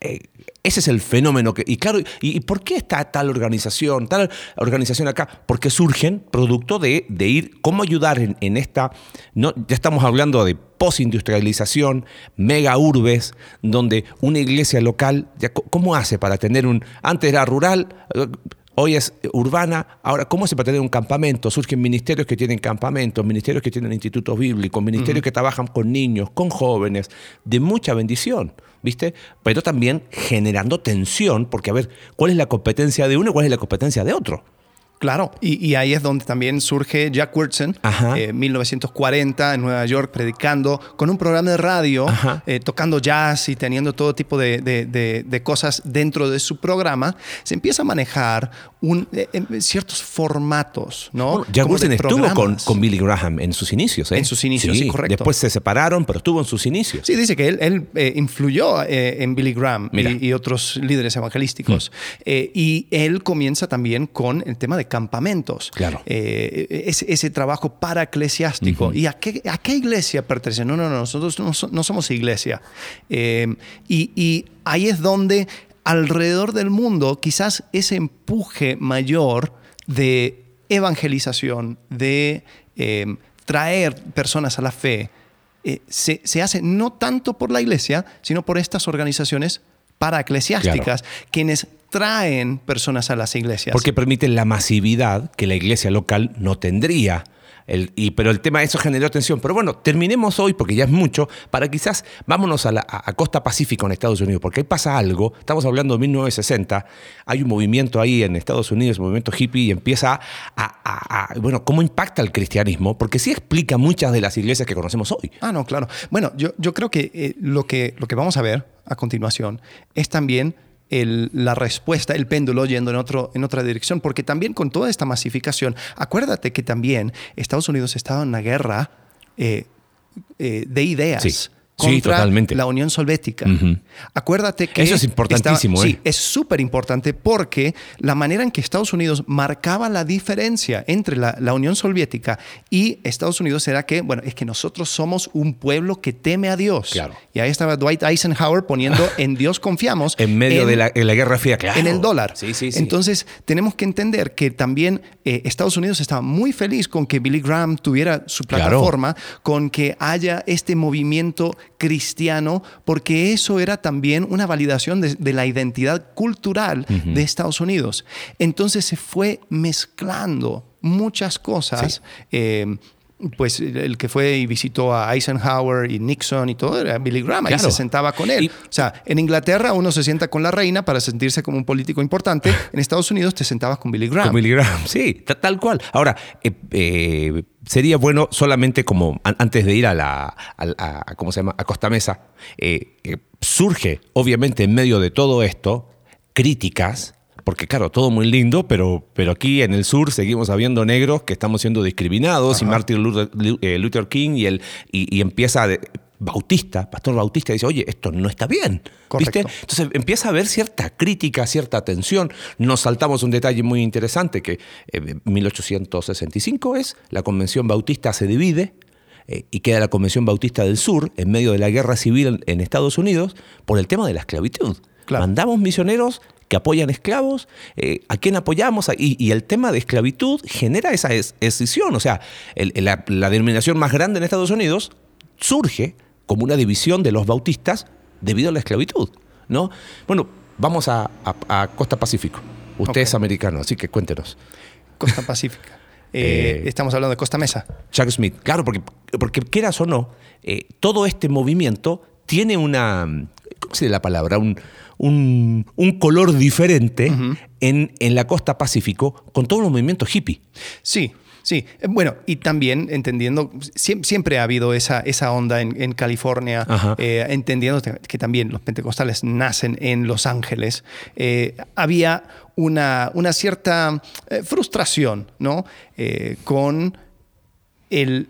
eh, ese es el fenómeno que. Y claro, ¿y, por qué está tal organización, tal organización acá? Porque surgen producto de, ir, cómo ayudar en, esta. No, ya estamos hablando de postindustrialización, mega urbes, donde una iglesia local, ¿cómo hace para tener un. Antes era rural, hoy es urbana, ahora, ¿cómo se para tener un campamento? Surgen ministerios que tienen campamentos, ministerios que tienen institutos bíblicos, ministerios que trabajan con niños, con jóvenes, de mucha bendición, ¿viste? Pero también generando tensión, porque a ver, ¿cuál es la competencia de uno y cuál es la competencia de otro? Claro, y, ahí es donde también surge Jack Wurtzen, en 1940 en Nueva York, predicando con un programa de radio, eh, tocando jazz y teniendo todo tipo de, cosas dentro de su programa. Se empieza a manejar un, eh, ciertos formatos, ¿no? Jack Wurtzen estuvo con, Billy Graham en sus inicios. ¿eh? En sus inicios, sí, correcto. Después se separaron, pero estuvo en sus inicios. Sí, dice que él, influyó en Billy Graham y, otros líderes evangelísticos. Mm. y él comienza también con el tema de campamentos. Claro. Eh, ese, trabajo para eclesiástico. ¿Y a qué, a qué, iglesia pertenece? No, no, no, nosotros no, somos iglesia. Eh, y, ahí es donde alrededor del mundo quizás ese empuje mayor de evangelización, de eh, traer personas a la fe, se, se, hace no tanto por la iglesia, sino por estas organizaciones para eclesiásticas, quienes traen personas a las iglesias. Porque permiten la masividad que la iglesia local no tendría. El, y, pero el tema de eso generó tensión. Pero bueno, terminemos hoy, porque ya es mucho, para quizás vámonos a la costa pacífica en Estados Unidos, porque ahí pasa algo. Estamos hablando de 1960, hay un movimiento ahí en Estados Unidos, un movimiento hippie, y empieza a, bueno, ¿cómo impacta el cristianismo? Porque sí explica muchas de las iglesias que conocemos hoy. Ah, no, claro. Bueno, yo, yo creo que, eh, lo que lo que vamos a ver a continuación es también la respuesta, el péndulo yendo en, otro, en otra dirección, porque también con toda esta masificación, acuérdate que también Estados Unidos estaba en una guerra eh, eh, de ideas contra la Unión Soviética. Acuérdate que... Eso es importantísimo. Sí, ¿eh? es súper importante porque la manera en que Estados Unidos marcaba la diferencia entre la, Unión Soviética y Estados Unidos era que, bueno, es que nosotros somos un pueblo que teme a Dios. Claro. Y ahí estaba Dwight Eisenhower poniendo (laughs) en Dios confiamos. en medio de, la, Guerra Fría, claro. En el dólar. Sí, sí, sí. Entonces, tenemos que entender que también eh, Estados Unidos estaba muy feliz con que Billy Graham tuviera su plataforma, con que haya este movimiento cristiano, porque eso era también una validación de, la identidad cultural de Estados Unidos. Entonces se fue mezclando muchas cosas. Eh, pues el que fue y visitó a Eisenhower y Nixon y todo era Billy Graham, y se sentaba con él. o sea, en Inglaterra uno se sienta con la reina para sentirse como un político importante, (laughs) en Estados Unidos te sentabas con Billy Graham. Con Billy Graham, sí, tal cual. Ahora, eh, eh, sería bueno solamente como antes de ir a la, ¿cómo se llama? A Costa Mesa, eh, surge obviamente en medio de todo esto críticas porque claro, todo muy lindo, pero, pero aquí en el sur seguimos habiendo negros que estamos siendo discriminados y Martin eh, Luther, King y, el, y, empieza... Bautista, Pastor Bautista, dice, oye, esto no está bien. ¿Viste? Entonces empieza a haber cierta crítica, cierta tensión. Nos saltamos un detalle muy interesante, que en eh, 1865 es, la Convención Bautista se divide, eh, y queda la Convención Bautista del Sur en medio de la guerra civil en, Estados Unidos por el tema de la esclavitud. Mandamos misioneros que apoyan esclavos, eh, ¿a quién apoyamos? Y, el tema de esclavitud genera esa escisión. O sea, la, denominación más grande en Estados Unidos surge como una división de los bautistas debido a la esclavitud. ¿no? Bueno, vamos a, Costa Pacífico. Usted es americano, así que cuéntenos. Costa Pacífica. (laughs) Eh, eh, estamos hablando de Costa Mesa. Chuck Smith, claro, porque, porque quieras o no, todo este movimiento tiene una, ¿cómo se dice la palabra? Un, un, color diferente en, en, la costa Pacífico con todos los movimientos hippie. Sí, Sí, eh, bueno, y también entendiendo, siempre ha habido esa, esa onda en, California, eh, entendiendo que también los pentecostales nacen en Los Ángeles, eh, había una, una cierta frustración ¿no? con el,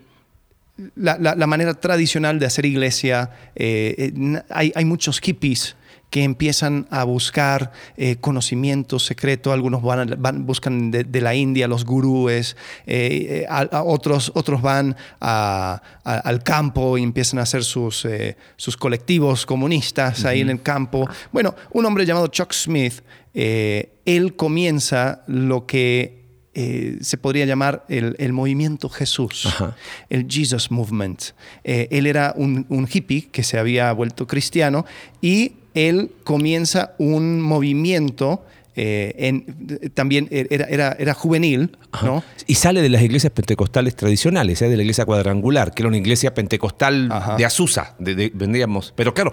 la, la, manera tradicional de hacer iglesia. hay, hay, muchos hippies que empiezan a buscar eh, conocimiento secreto, algunos van, buscan de, la India los gurúes, eh, eh, otros, otros van al campo y empiezan a hacer sus, sus colectivos comunistas ahí en el campo. Bueno, un hombre llamado Chuck Smith, él comienza lo que se podría llamar el, movimiento Jesús, el Jesus Movement. él era un, un, hippie que se había vuelto cristiano y él comienza un movimiento. Eh, en, también era, era, juvenil, ¿no? Y sale de las iglesias pentecostales tradicionales, ¿eh? de la iglesia cuadrangular, que era una iglesia pentecostal de Azusa, vendríamos. Pero claro,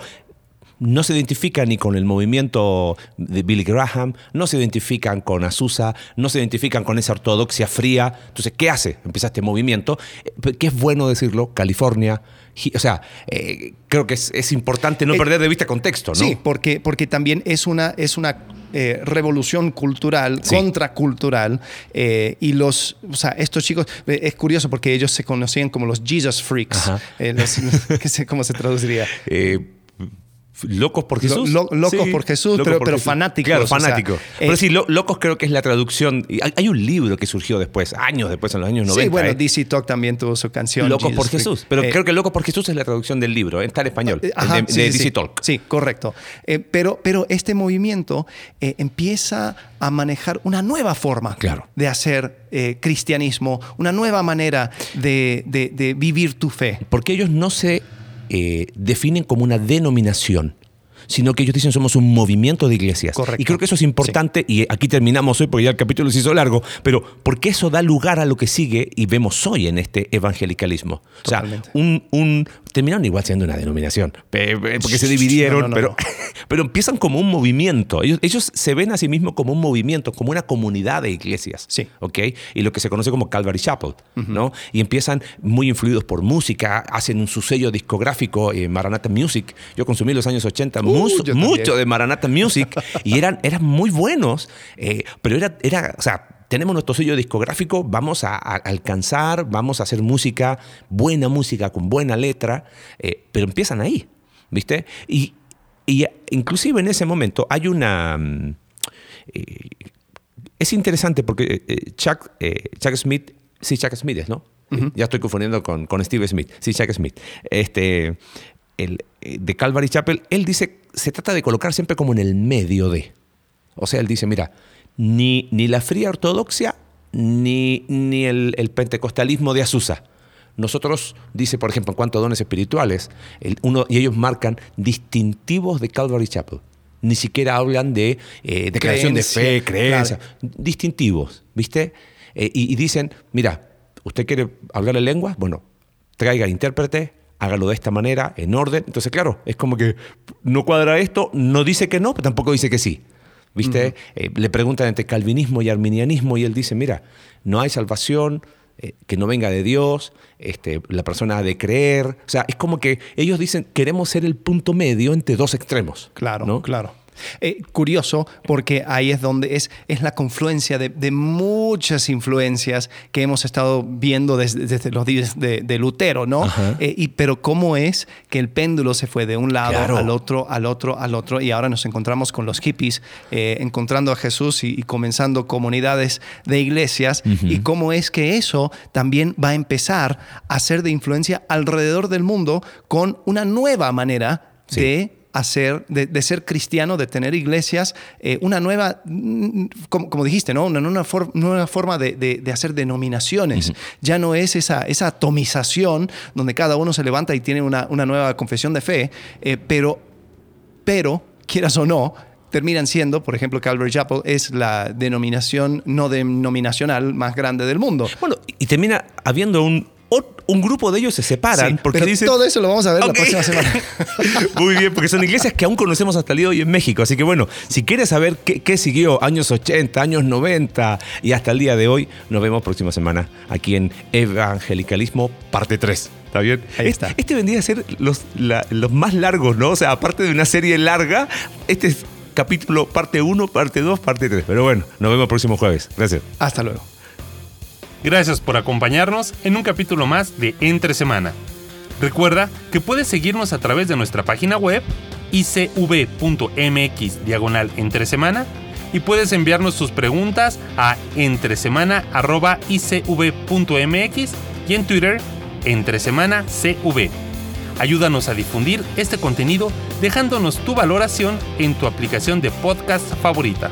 no se identifica ni con el movimiento de Billy Graham, no se identifican con Azusa, no se identifican con esa ortodoxia fría. Entonces, ¿qué hace? Empieza este movimiento, eh, que es bueno decirlo, California, o sea, eh, creo que es, importante no eh, perder de vista contexto, ¿no? Sí, porque, porque también es una, es una eh, revolución cultural, contracultural, y los, o sea, estos chicos, es curioso porque ellos se conocían como los Jesus Freaks, (laughs) ¿cómo se traduciría? Locos por Jesús. locos por Jesús, pero, fanáticos. Claro, fanáticos. pero sí, locos creo que es la traducción. Hay, un libro que surgió después, años después, en los años 90. Sí, bueno, ¿eh? DC Talk también tuvo su canción. Locos por Jesús. Pero eh, creo que Locos por Jesús es la traducción del libro, está en español, eh, de, DC Talk. Sí, correcto. pero, pero este movimiento empieza a manejar una nueva forma de hacer cristianismo, una nueva manera de, de vivir tu fe. Porque ellos no se eh, definen como una denominación sino que ellos dicen somos un movimiento de iglesias. Y creo que eso es importante, y aquí terminamos hoy porque ya el capítulo se hizo largo, pero porque eso da lugar a lo que sigue y vemos hoy en este evangelicalismo. O sea, un, terminaron igual siendo una denominación, porque se dividieron, pero, (laughs) pero empiezan como un movimiento. Ellos, ellos, se ven a sí mismos como un movimiento, como una comunidad de iglesias. Sí. ¿ok? Y lo que se conoce como Calvary Chapel, ¿no? Y empiezan muy influidos por música, hacen un su sello discográfico, eh, Maranatha Music. Yo consumí los años 80 mucho, de Maranatha Music (laughs) y eran, eran muy buenos, eh, pero era, era, o sea, tenemos nuestro sello discográfico, vamos a, alcanzar, vamos a hacer música, buena música, con buena letra, eh, pero empiezan ahí, ¿viste? Y, y, inclusive en ese momento hay una... Mm, eh, es interesante porque Chuck, Chuck Smith, sí, Chuck Smith es, ¿no? Ya estoy confundiendo con, con, Steve Smith. Sí, Chuck Smith. Este, el, de Calvary Chapel, él dice, se trata de colocar siempre como en el medio de. O sea, él dice, mira, ni, ni la fría ortodoxia, ni, ni el, pentecostalismo de Azusa. Nosotros, dice, por ejemplo, en cuanto a dones espirituales, uno, y ellos marcan distintivos de Calvary Chapel. Ni siquiera hablan de, eh, declaración de fe, creencia. Distintivos, ¿viste? Eh, y, y, dicen, mira, ¿usted quiere hablar en lengua? Bueno, traiga intérprete, hágalo de esta manera, en orden. Entonces, claro, es como que no cuadra esto, no dice que no, pero tampoco dice que sí. ¿Viste? Eh, le preguntan entre calvinismo y arminianismo y él dice, mira, no hay salvación eh, que no venga de Dios, este, la persona ha de creer. O sea, es como que ellos dicen, queremos ser el punto medio entre dos extremos. Claro, claro. Eh, curioso, porque ahí es donde es, es la confluencia de, muchas influencias que hemos estado viendo desde, los días de, Lutero, ¿no? Eh, y, pero cómo es que el péndulo se fue de un lado al otro, al otro, al otro, y ahora nos encontramos con los hippies, eh, encontrando a Jesús y, comenzando comunidades de iglesias, y cómo es que eso también va a empezar a ser de influencia alrededor del mundo con una nueva manera de hacer, de, ser cristiano, de tener iglesias, eh, una nueva, mm, como, dijiste, ¿no? una nueva, nueva forma de, hacer denominaciones. Ya no es esa, esa atomización donde cada uno se levanta y tiene una, nueva confesión de fe, eh, pero, pero, quieras o no, terminan siendo, por ejemplo, Calvary Chapel es la denominación no denominacional más grande del mundo. Bueno, y termina habiendo un, un grupo de ellos se separan. porque pero todo eso lo vamos a ver la próxima semana. (laughs) Muy bien, porque son iglesias que aún conocemos hasta el día de hoy en México. Así que bueno, si quieres saber qué, siguió años 80, años 90 y hasta el día de hoy, nos vemos próxima semana aquí en Evangelicalismo parte 3. ¿Está bien? Ahí está. Este, este vendría a ser los, los más largos, ¿no? O sea, aparte de una serie larga, este es capítulo parte 1, parte 2, parte 3. Pero bueno, nos vemos el próximo jueves. Gracias. Hasta luego. Gracias por acompañarnos en un capítulo más de Entre Semana. Recuerda que puedes seguirnos a través de nuestra página web icv.mx diagonal entre semana y puedes enviarnos tus preguntas a entresemana.icv.mx y en Twitter entresemanacv. Ayúdanos a difundir este contenido dejándonos tu valoración en tu aplicación de podcast favorita.